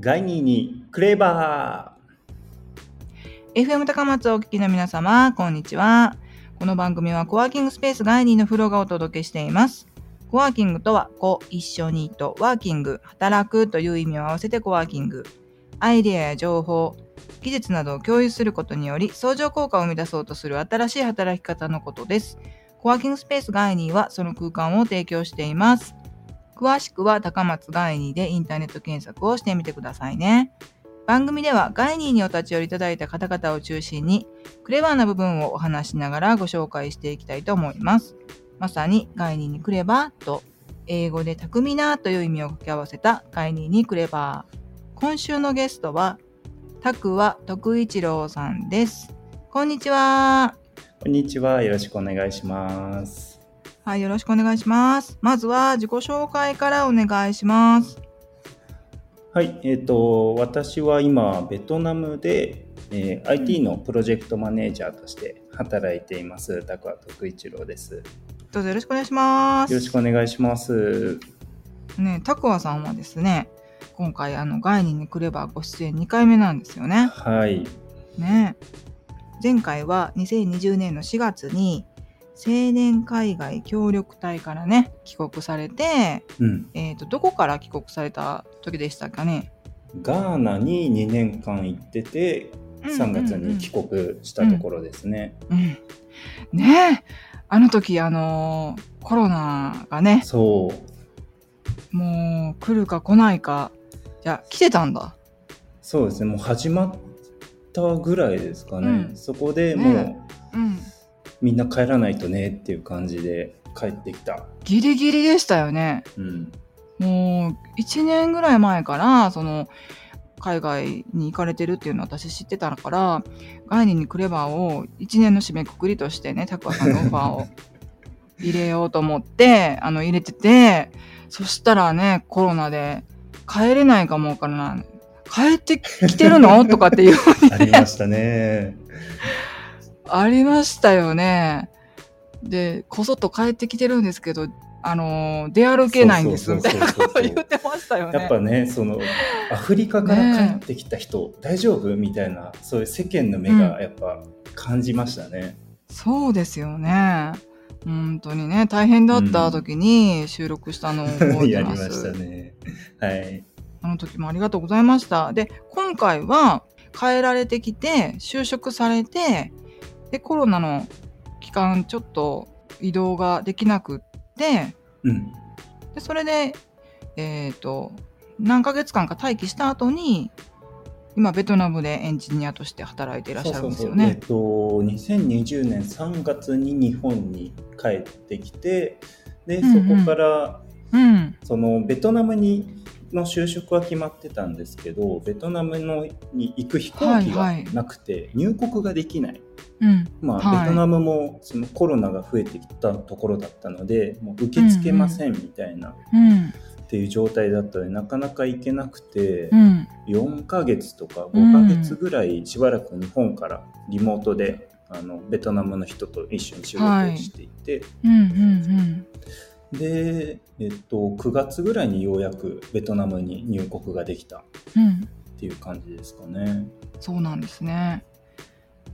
ガイニーにクレバー FM 高松をお聞きの皆様、こんにちは。この番組はコワーキングスペースガイニーのフロがお届けしています。コワーキングとは、こ、一緒にと、ワーキング、働くという意味を合わせてコワーキング。アイデアや情報、技術などを共有することにより、相乗効果を生み出そうとする新しい働き方のことです。コワーキングスペースガイニーはその空間を提供しています。詳しくは高松ガイニーでインターネット検索をしてみてくださいね。番組ではガイニーにお立ち寄りいただいた方々を中心にクレバーな部分をお話しながらご紹介していきたいと思います。まさにガイニーにクレバーと英語で巧みなという意味を掛け合わせたガイニーにクレバー。今週のゲストはタクワ徳一郎さんです。こんにちは。こんにちは。よろしくお願いします。はい、よろしくお願いします。まずは自己紹介からお願いします。はい。えっ、と、私は今、ベトナムで、えー IT のプロジェクトマネージャーとして働いています。タクワ徳一郎です。よどうぞよろしくお願いします。ろしくお願いします。ね、タクワさんはですね、今回あのガイにクレバーご出演2回目なんですよね。はい。ね。前回は2020年の4月に青年海外協力隊からね帰国されて、うん。えー、とどこから帰国された時でしたかね？ガーナに2年間行ってて、3月に帰国したところですね。うん、ねえあの時あのーコロナがねそう。もう来るか来ないかじゃ来てたんだ。そうですね。もう始まったぐらいですかね。うんそこでもう、ねうん、みんな帰らないとねっていう感じで帰ってきた。ギリギリでしたよね。うん。もう1年ぐらい前からその海外に行かれてるっていうのを私知ってたからガイニーにクレバーを1年の締めくくりとしてねタクワさんのオファーを入れようと思ってあの入れててそしたらねコロナで帰れないかもわからない帰ってきてるの？とかっていうありましたね。ありましたよね。でこそっと帰ってきてるんですけどあの出歩けないんですみたいなこと言ってましたよね。やっぱね、そのアフリカから帰ってきた人、大丈夫？みたいな、そういう世間の目がやっぱ感じましたね。そうですよね。本当にね、大変だった時に収録したのを覚えやてま。りますしたね。はい。あの時もありがとうございました。で、今回は帰られてきて、就職されて、で、コロナの期間ちょっと移動ができなくって、うん。でそれで、えっ、と、何ヶ月間か待機した後に、今、ベトナムでエンジニアとして働いていらっしゃるんですよね。えっと、2020年3月に日本に帰ってきて、で、うんうんそこから、うん。そのベトナムにの就職は決まってたんですけどベトナムのに行く飛行機がはいはいなくて入国ができない、うん。まあはいベトナムもそのコロナが増えてきたところだったのでもう受け付けませんみたいな、っうん。ていう状態だったのでなかなか行けなくて、うん。4ヶ月とか5ヶ月ぐらいしばらく日本からリモートであのベトナムの人と一緒に仕事をしていて、うん。うん。で、えっと、9月ぐらいにようやくベトナムに入国ができたうん。っていう感じですかね。そうなんですね。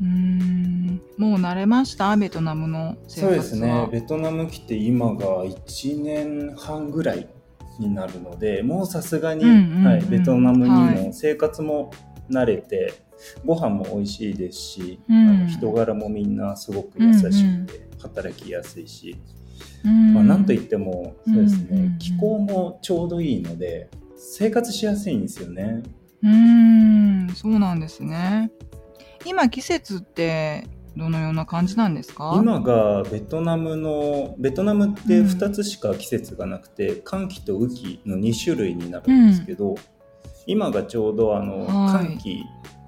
うーん。もう慣れました？ベトナムの生そう。ですね。ベトナム来て今が1年半ぐらいになるので、もうさすがに、うんうんうんはい、ベトナムにはも生活も慣れて、ご飯も美味しいですし、うんあの人柄もみんなすごく優しくて、働きやすいし、うん。まあ、なんといってもそうですね、うんうんうん気候もちょうどいいので生活しやすいんですよね。うーん。そうなんですね。今季節ってどのような感じなんですか？今がベトナムのベトナムって2つしか季節がなくて、寒気と雨季の2種類になるんですけど、今がちょうどあのはい。寒気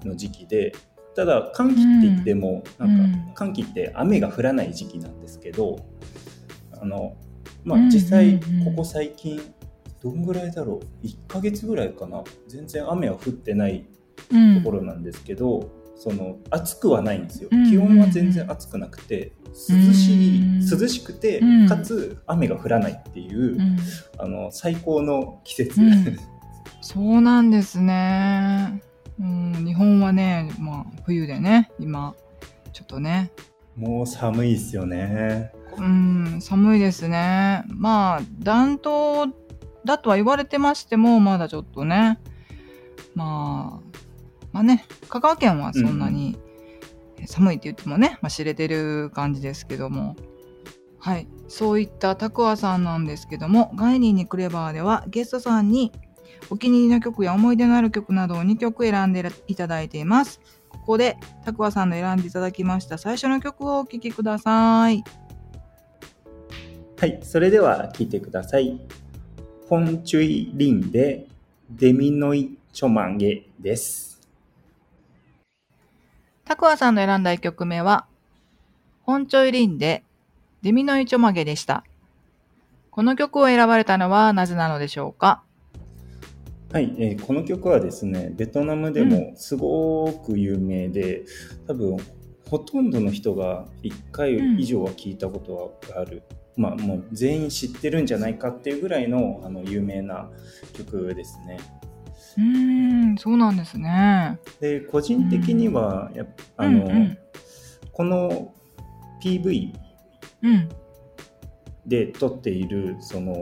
の時期で、ただ寒気って言っても、うん。なんか寒気って雨が降らない時期なんですけどあの、まあうん、実際うんうんここ最近どんぐらいだろう？1ヶ月ぐらいかな？全然雨は降ってないうん。ところなんですけど、その暑くはないんですよ、うん気温は全然暑くなくて涼しい、うん涼しくて、うん。かつ雨が降らないっていう、うん。あの最高の季節、うん。そうなんですね。うん、日本はね、まあ、冬でね、今、ちょっとね、もう寒いですよね。うん、寒いですね。まあ、暖冬だとは言われてましても、まだちょっとね、まあ、まあね、香川県はそんなに寒いって言ってもね、まあ、知れてる感じですけども、はい、そういったタクワさんなんですけども、ガイニーにクレバーではゲストさんにお気に入りの曲や思い出のある曲などを2曲選んでいただいています。ここでタクワさんの選んでいただきました最初の曲をお聴きください。はい、それでは聴いてください。フォンチュイリンでデミノイチョマンゲです。タクワさんの選んだ1曲目は、ホンチョイリンでデミノイチョマゲでした。この曲を選ばれたのはなぜなのでしょうか？はい、えーこの曲はですね、ベトナムでもすごく有名で、多分ほとんどの人が1回以上は聞いたことがある、まあもう全員知ってるんじゃないかっていうぐらいのあの有名な曲ですね。うーん、そうなんですね。で個人的にはやあの、うんうんこの PV うん。で撮っているその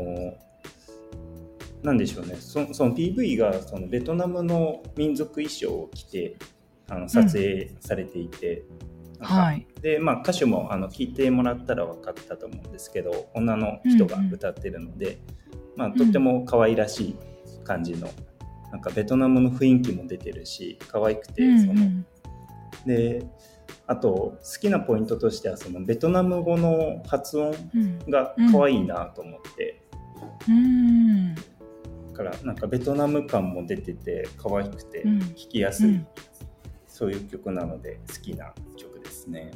なんでしょうねそその PV がそのベトナムの民族衣装を着てあの撮影されていて、なんかはい。でまあ歌手もあの聞いてもらったら分かったと思うんですけど女の人が歌ってるので、まあ、とっても可愛らしい感じの、なんかベトナムの雰囲気も出てるし可愛くて、うんそのであと好きなポイントとしてはそのベトナム語の発音うん。が可愛いなと思って、うん。だからなんかベトナム感も出てて可愛くてうん。聴きやすい、うん。そういう曲なので好きな曲ですね。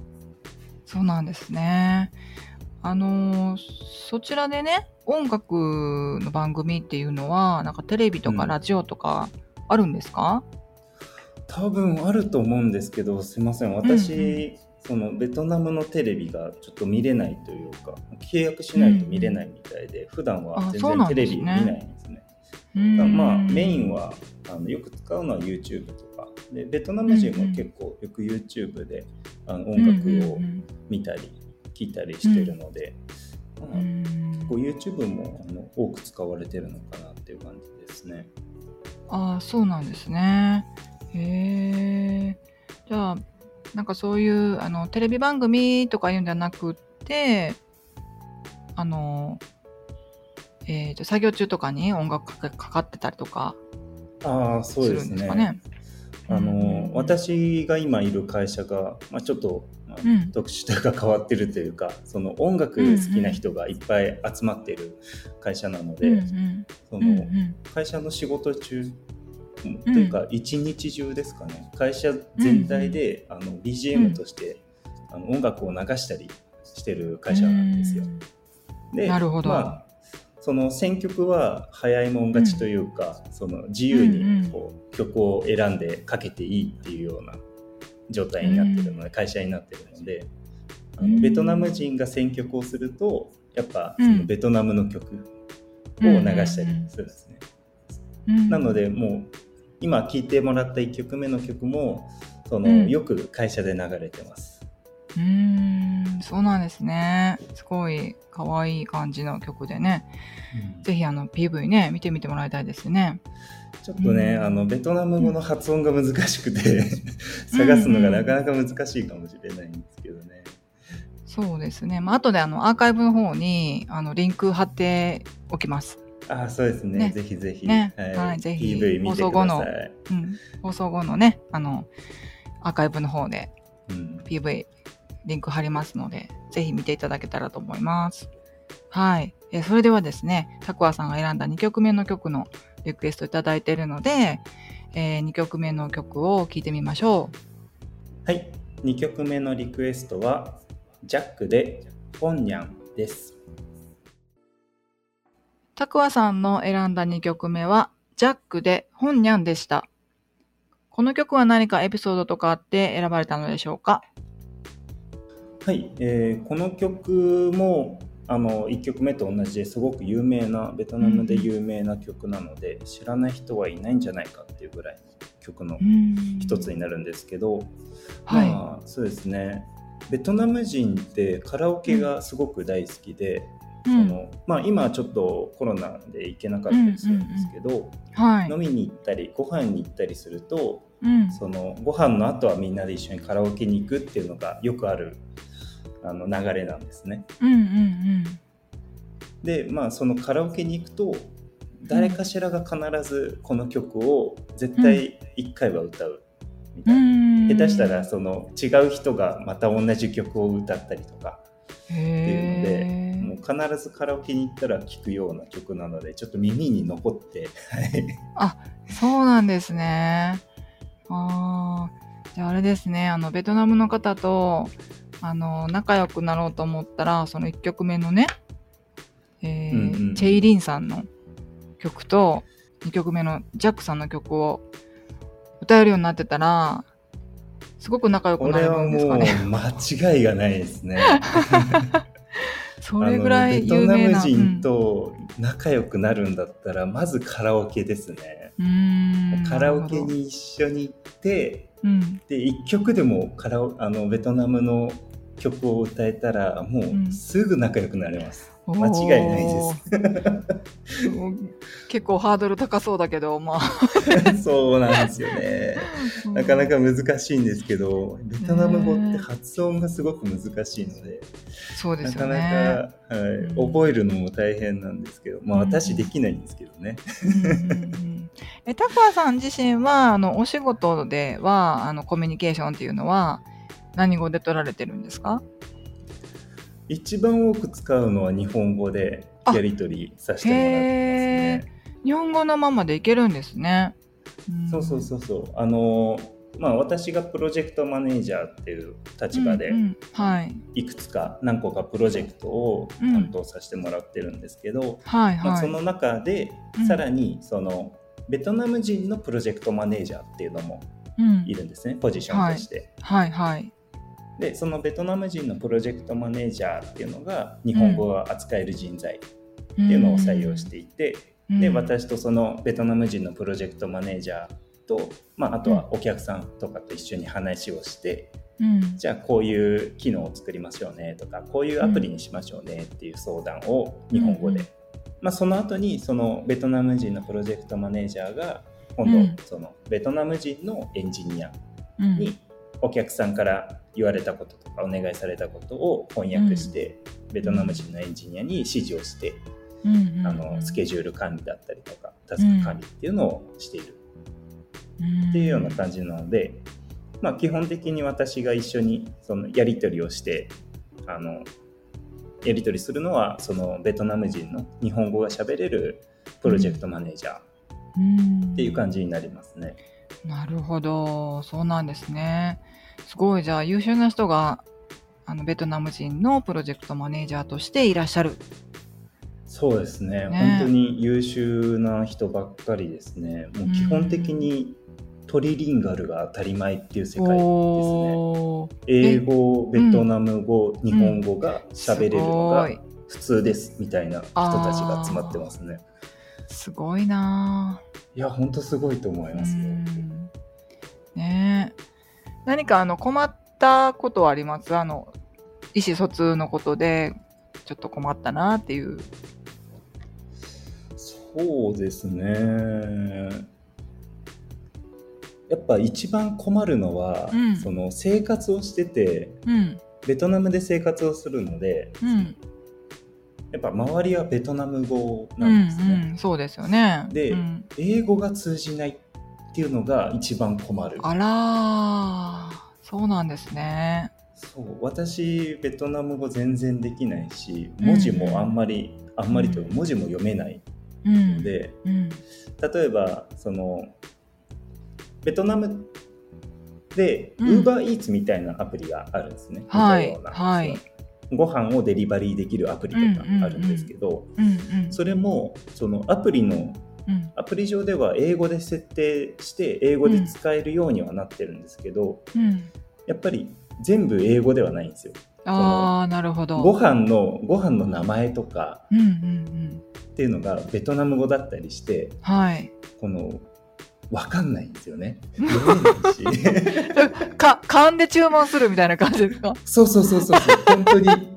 そうなんですね。あのーそちらでね、音楽の番組っていうのは、なんかテレビとかうん。ラジオとかあるんですか、多分あると思うんですけどすいません。私、うんそのベトナムのテレビがちょっと見れないというか契約しないと見れないみたいで、普段は全然テレビ見ないんですね。まあメインはあのよく使うのは YouTube とかでベトナム人も結構よく YouTube であの音楽を見たり聞いたりしてるので、結構 YouTube もあの多く使われてるのかなっていう感じですね。ああそうなんですね。へえじゃあなんかそういうあのテレビ番組とかいうんじゃなくってあのえーと作業中とかに音楽かかってたりとかああそうですすかね。あのうん私が今いる会社が、まあ、ちょっと、まあうん。特殊というか変わってるというかその音楽好きな人がいっぱい集まってる会社なので、うんうん。そうんうのん。会社の仕事中というか一日中ですかね。会社全体で、あの BGM として、あの音楽を流したりしてる会社なんですよ。でなるほど。まあその選曲は早いもん勝ちというか、その自由にこう曲を選んでかけていいっていうような状態になってるので、会社になってるのであのうん。ベトナム人が選曲をするとやっぱうん。そのベトナムの曲を流したりするんですね。うん。なのでもう今聴いてもらった1曲目の曲もその、うん。よく会社で流れてます。うーんそうなんですね。すごい可愛い感じの曲でね。ぜひあの PV ね見てみてもらいたいですね。ちょっとね、うん。あのベトナム語の発音が難しくて探すのがなかなか難しいかもしれないんですけどね。そうですね、まあ後であのアーカイブの方にあのリンク貼っておきます、あそうですね。ね。ぜひぜひ、ね。はい。ぜひ。PV 見てく放送後の。うん、放送後のねあのアーカイブの方でうん、PV リンク貼りますのでぜひ見ていただけたらと思います。はい。えそれではですねタクワさんが選んだ2曲目の曲のリクエストいただいているので、え2曲目の曲を聴いてみましょう。はい。2曲目のリクエストはジャックで「ポンニャン」です。タクワさんの選んだ2曲目は、ジャックで本ニャンでした。この曲は何かエピソードとかあって選ばれたのでしょうか？はい、えーこの曲もあの1曲目と同じですごく有名なベトナムで有名な曲なので、知らない人はいないんじゃないかっていうぐらいの曲の一つになるんですけど、はい。まあそうですね。ベトナム人ってカラオケがすごく大好きで、そのまあ、今はちょっとコロナで行けなかったりするんですけど、はい。飲みに行ったりご飯に行ったりするとうん。そのご飯の後はみんなで一緒にカラオケに行くっていうのがよくあるあの流れなんですね。うんうんでまあそのカラオケに行くと誰かしらが必ずこの曲を絶対1回は歌うみたいな。うん。下手したらその違う人がまた同じ曲を歌ったりとかっていうのでもう必ずカラオケに行ったら聴くような曲なのでちょっと耳に残って、はいそうなんですね。ああ、じゃああれですね、あの、ベトナムの方と、あの、仲良くなろうと思ったら、その1曲目のね、えーうんうんチェイリンさんの曲と、2曲目のジャックさんの曲を歌えるようになってたら、すごく仲良くこなれるんですかね。間違いがないですね。それぐらい有名な。トナム人と仲良くなるんだったら、まずカラオケですね。カラオケに一緒に行ってどうん、で1曲でもカラオあのベトナムの曲を歌えたらもうんうすぐ仲良くなれます。お間違いないです。結構ハードル高そうだけど、まあ。そうなんですよね。なかなか難しいんですけど、ベトナム語って発音がすごく難しいので、そうですよなかなね。か、はいうん覚えるのも大変なんですけど、まあうん私できないんですけどね。うんうんうんえタクワさん自身はあのお仕事ではあのコミュニケーションっていうのは何語で取られてるんですか？一番多く使うのは日本語でやり取りさせてもらってますね。日本語のままでいけるんですね。んそうそうそうそう。あのまあ私がプロジェクトマネージャーっていう立場でうんうんはいいくつか何個かプロジェクトを担当させてもらってるんですけど、はい。その中でうんさらにそのベトナム人のプロジェクトマネージャーっていうのもうんいるんですね、ポジションとして。はいはい。でそのベトナム人のプロジェクトマネージャーっていうのが日本語が扱える人材っていうのを採用していて、うん。で私とそのベトナム人のプロジェクトマネージャーと、まあ、あとはお客さんとかと一緒に話をして、うん。じゃあこういう機能を作りましょうねとかこういうアプリにしましょうねっていう相談を日本語で、うん。まあ、その後にそのベトナム人のプロジェクトマネージャーが今うん。度そのベトナム人のエンジニアうん。にお客さんから言われたこととかお願いされたことを翻訳して、ベトナム人のエンジニアに指示をして、うんうん。あのスケジュール管理だったりとかタスク管理っていうのをしている。っていうような感じなので、まあ、基本的に私が一緒にそのやり取りをしてあのやり取りするのはそのベトナム人の日本語が喋れるプロジェクトマネージャー。うん。っていう感じになりますね。なるほど、そうなんですね。すごい、じゃあ優秀な人があのベトナム人のプロジェクトマネージャーとしていらっしゃる。そうですねね本当に優秀な人ばっかりですね。もう基本的にトリリンガルが当たり前っていう世界ですね。英語、ベトナム語、日本語が喋れるのが普通ですみたいな人たちが集まってますね。すごいないや、本当すごいと思いぁ。ますねえ何かあの困ったことはあります？あの意思疎通のことでちょっと困ったなっていう。そうですね。やっぱ一番困るのは、うん。その生活をしててうん。ベトナムで生活をするのでうん。やっぱ周りはベトナム語うなんですね、んうん。そうですよね。でうん。英語が通じないっていうのが一番困る。あらー。そうなんですね。そう。私ベトナム語全然できないし文字もあんまり、あんまりというか文字も読めないうん。ので、うん。例えばそのベトナムでうん。UberEats みたいなアプリがあるんですね。はい。はい。ご飯をデリバリーできるアプリとかあるんですけど、うんうん。それもそのアプリのうんアプリ上では英語で設定して英語で使えるようにはなってるんですけど、うんやっぱり全部英語ではないんですよ。ああ、なるほど。ご飯のご飯の名前とか。っていうのがベトナム語だったりしてはい。この分かんないんですよね。か、勘で注文するみたいな感じですか？そうそうそうそう本当に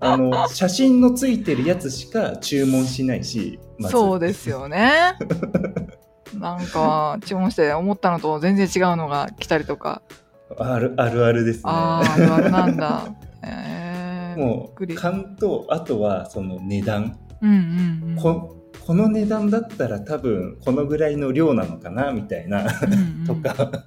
あの写真のついてるやつしか注文しないし、まずそうですよね。なんか、注文して思ったのと全然違うのが来たりとか。あるあるあるですね。ああ、あるあるなんだ。えー、もう。勘とあとはその値段、うんうんうん。ここの値段だったら多分このぐらいの量なのかなみたいなうんうん とか、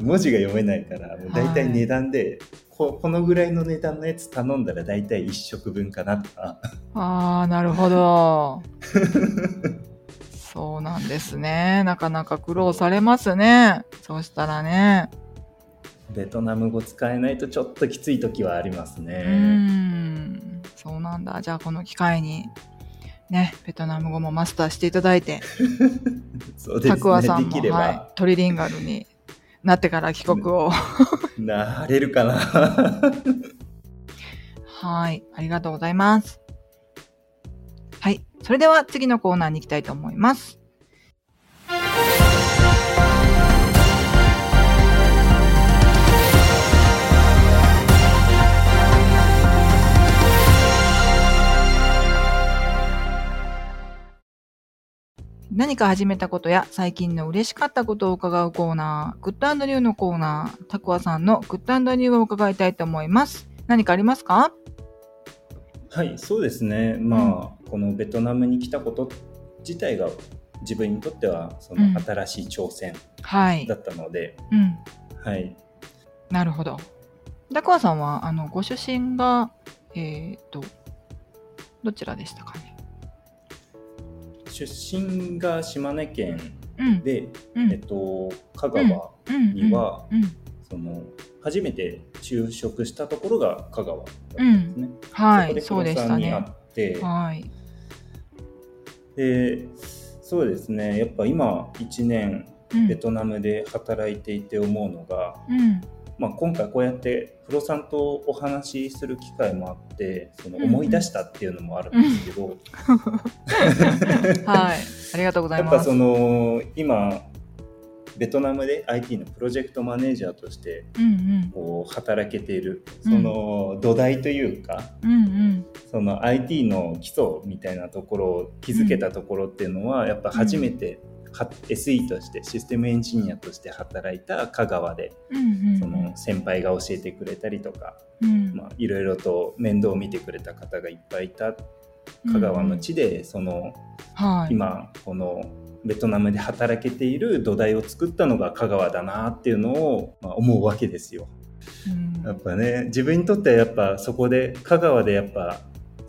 文字が読めないからもう大体値段で、ここのぐらいの値段のやつ頼んだら大体1食分かなとかああ、なるほど。そうなんですね。なかなか苦労されますね。そうしたらね。ベトナム語使えないとちょっときつい時はありますね。ん。そうなんだ。じゃあこの機会に、ね、ベトナム語もマスターしていただいて、そうですたくわさんも、はい、トリリンガルになってから帰国を。なれるかな はい。ありがとうございます。はい。それでは次のコーナーに行きたいと思います。何か始めたことや最近の嬉しかったことを伺うコーナー、グッドニューのコーナー、たくわさんのグッドニューを伺いたいと思います。何かありますか？はいそうですねまあ、このベトナムに来たこと自体が自分にとってはそうんの新しい挑戦はいだ。ったので、うん。はいなるほど。たくわさんは、あの、ご出身が、えっ、と、どちらでしたかね？出身が島根県うん。で、うんえっと、香川うんには、うん。その初めて就職したところが香川だったんですね。はい、そうでしに会ね。って、はい。でそうですねやっぱ今1年うんベトナムで働いていて思うのが、うん。まあ、今回こうやってフロさんとお話しする機会もあってそのうんうん思い出したっていうのもあるんですけど、はい。ありがとうございます。やっぱその今ベトナムで IT のプロジェクトマネージャーとしてうんこう働けているうんその土台というか、うん。うんうん。その IT の基礎みたいなところを築けたところっていうのは、やっぱ初めては SE としてシステムエンジニアとして働いた香川で。その先輩が教えてくれたりとか、いろいろと面倒を見てくれた方がいっぱいいた香川の地でそのはい。今このベトナムで働けている土台を作ったのが香川だなっていうのをまあ思うわけですよ。うんやっぱね自分にとってはやっぱそこで香川でやっぱ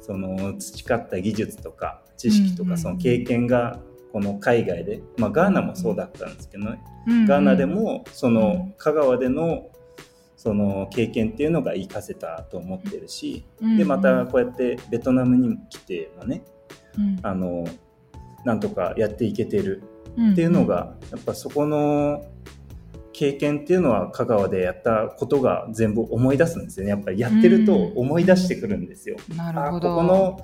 その培った技術とか知識とかその経験がこの海外で、まあ、ガーナもそうだったんですけどね、うんガーナでもそうんの香川でのその経験っていうのが活かせたと思ってるし、うんでまたこうやってベトナムに来てはねうん。あのなんとかやっていけてるうん。っていうのが、やっぱそこの経験っていうのは香川でやったことが全部思い出すんですよね。やっぱりやってると思い出してくるんですよ。なるほど。この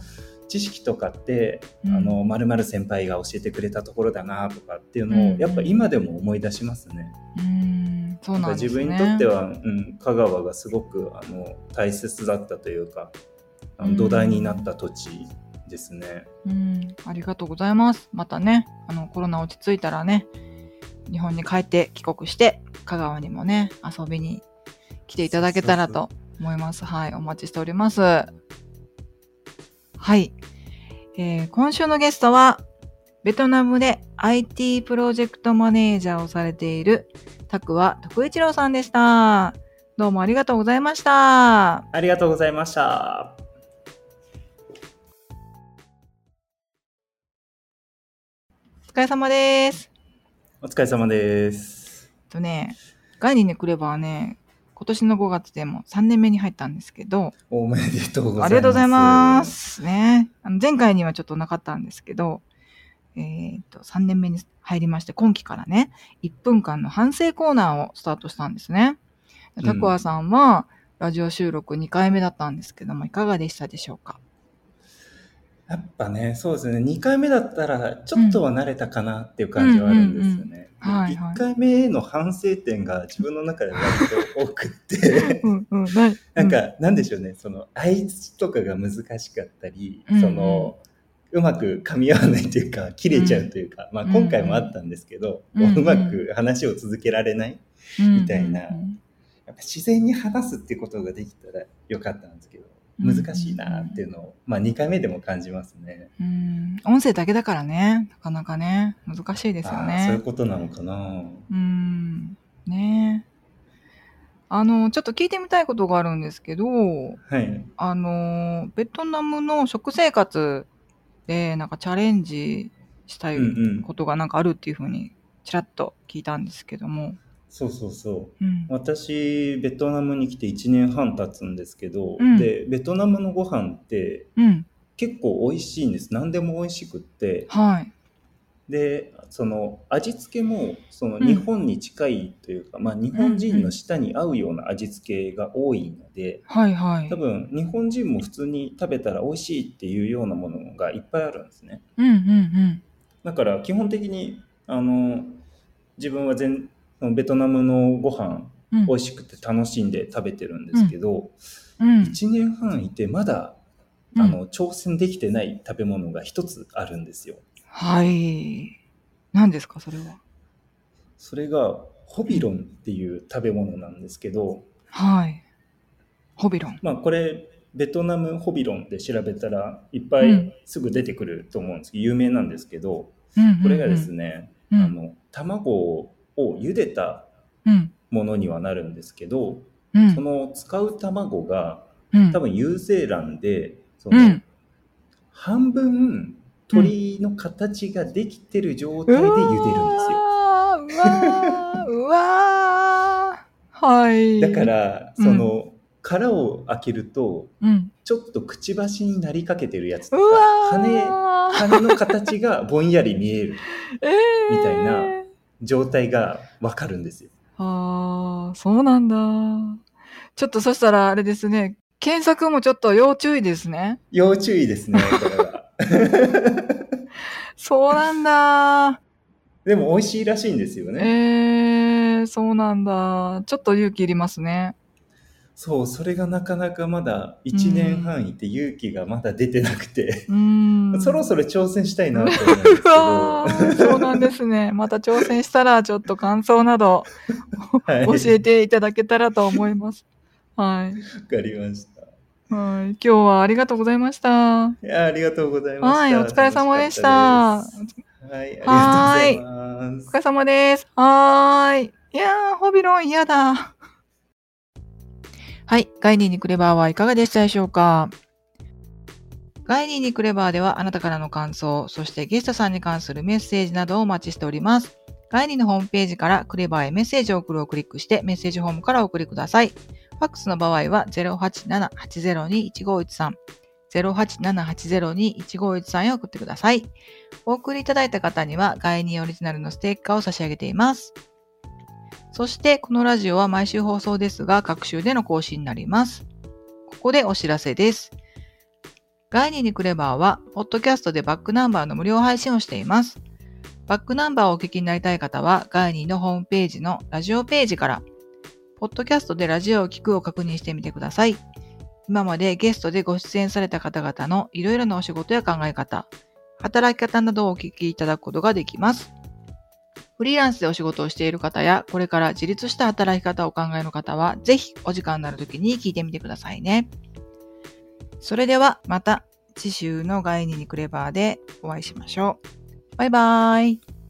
知識とかって、うんあの〇〇先輩が教えてくれたところだなとかっていうのを、うんやっぱ今でも思い出しますね。うん、そうなんですね。自分にとっては、うん、香川がすごくあの大切だったというかあうんの土台になった土地ですね。うん、ありがとうございます。またね、あのコロナ落ち着いたらね、日本に帰って帰国して、香川にもね、遊びに来ていただけたらと思います。はい、お待ちしております。はい、えー今週のゲストは、ベトナムで IT プロジェクトマネージャーをされている、たくわ徳一郎さんでした。どうもありがとうございました。ありがとうございました。お疲れ様です。お疲れ様です。とね、ガイに来ればね、今年の5月でも3年目に入ったんですけど、おめでとうございます。ありがとうございま。す。ね。あの前回にはちょっとなかったんですけど、えっと、3年目に入りまして、今期からね、1分間の反省コーナーをスタートしたんですね。タコアさんは、ラジオ収録2回目だったんですけども、いかがでしたでしょうか？やっぱね、そうですね、2回目だったら、ちょっとは慣れたかなっていう感じはあるんですよね。はいはい。1回目への反省点が自分の中で割と多くって、うんうん。な んか、なんでしょうね、その、相槌とかが難しかったり、うんうん。その、うまく噛み合わないというか、切れちゃうというか、まあ今回もあったんですけど、うんうん。うまく話を続けられない。うんみたいな。うんうんやっぱ自然に話すってことができたらよかったんですけど、難しいなっていうのを、まあ2回目でも感じますね。うん音声だけだからね、なかなかね、難しいですよあーそういうね。ことなのかな。うん。ねあの、ちょっと聞いてみたいことがあるんですけど、はい。あの、ベトナムの食生活で、なんかチャレンジしたいうんうんことがなんかあるっていうふうに、ちらっと聞いたんですけども。そうそうそう。うん。私、ベトナムに来て1年半経つんですけど、うんで、ベトナムのご飯ってうん。結構美味しいんです。何でも美味しくって。はい。で、その味付けもそのうん日本に近いというか、まあ日本人の舌に合うような味付けが多いので、はいはい多。分日本人も普通に食べたら美味しいっていうようなものがいっぱいあるんですね。うんうんだから基本的にあの自分は全ベトナムのご飯うん。うん美味しくて楽しんで食べてるんですけど、うん。1年半いてまだあの挑戦できてない食べ物が一つあるんですよ。はい。何ですか、それは？それがホビロンっていう食べ物なんですけど、はい。ホビロン。まあこれベトナムホビロンで調べたらいっぱうんいすぐ出てくると思うんですけど、有名なんですけどこれがですね、うん、あの卵を茹でたうん。ものにはなるんですけど、うん。その使う卵がうん、多分ユーゼーランでその、うん。半分鳥の形ができてる状態で茹でるんですよ。うわーうわーうわーはい。だか、ら、うんその殻を開けるとうん。ちょっとくちばしになりかけてるやつとうかわ羽ー羽の形がぼんやり見えるえーみたいな状態がわかるんですよ。ああ、そうなんだ。ちょっとそしたらあれですね。検索もちょっと要注意ですね。要注意ですね、これは。そうなんだ。でも美味しいらしいんですよね。えー、そうなんだ。ちょっと勇気いりますね。そう、それがなかなかまだ1年半いて勇気がまだ出てなくて、うーん。そろそろ挑戦したいなと思うんですけ うわーど、そうなんですね。また挑戦したら、ちょっと感想など はい、教えていただけたらと思います。はい。わかりました。はい。今日はありがとうございました。いや、ありがとうございました。はい、お疲れ様でした。楽したはい、ありがとうございます。お疲れ様です。はーい。いやー、ホビロン嫌だ。はい。ガイニーにクレバーはいかがでしたでしょうか？ガイニーにクレバーではあなたからの感想、そしてゲストさんに関するメッセージなどをお待ちしております。ガイニーのホームページからクレバーへメッセージを送るをクリックしてメッセージフォームからお送りください。ファックスの場合は087-802-1513 087-802-1513へ送ってください。お送りいただいた方には、ガイニーオリジナルのステッカーを差し上げています。そして、このラジオは毎週放送ですが、各週での更新になります。ここでお知らせです。ガイニーにクレバーは、ポッドキャストでバックナンバーの無料配信をしています。バックナンバーをお聞きになりたい方は、ガイニーのホームページのラジオページから、ポッドキャストでラジオを聞くを確認してみてください。今までゲストでご出演された方々のいろいろなお仕事や考え方、働き方などをお聞きいただくことができます。フリーランスでお仕事をしている方や、これから自立した働き方をお考えの方は、ぜひお時間になる時に聞いてみてくださいね。それではまた次週の概念にクレバーでお会いしましょう。バイバーイ。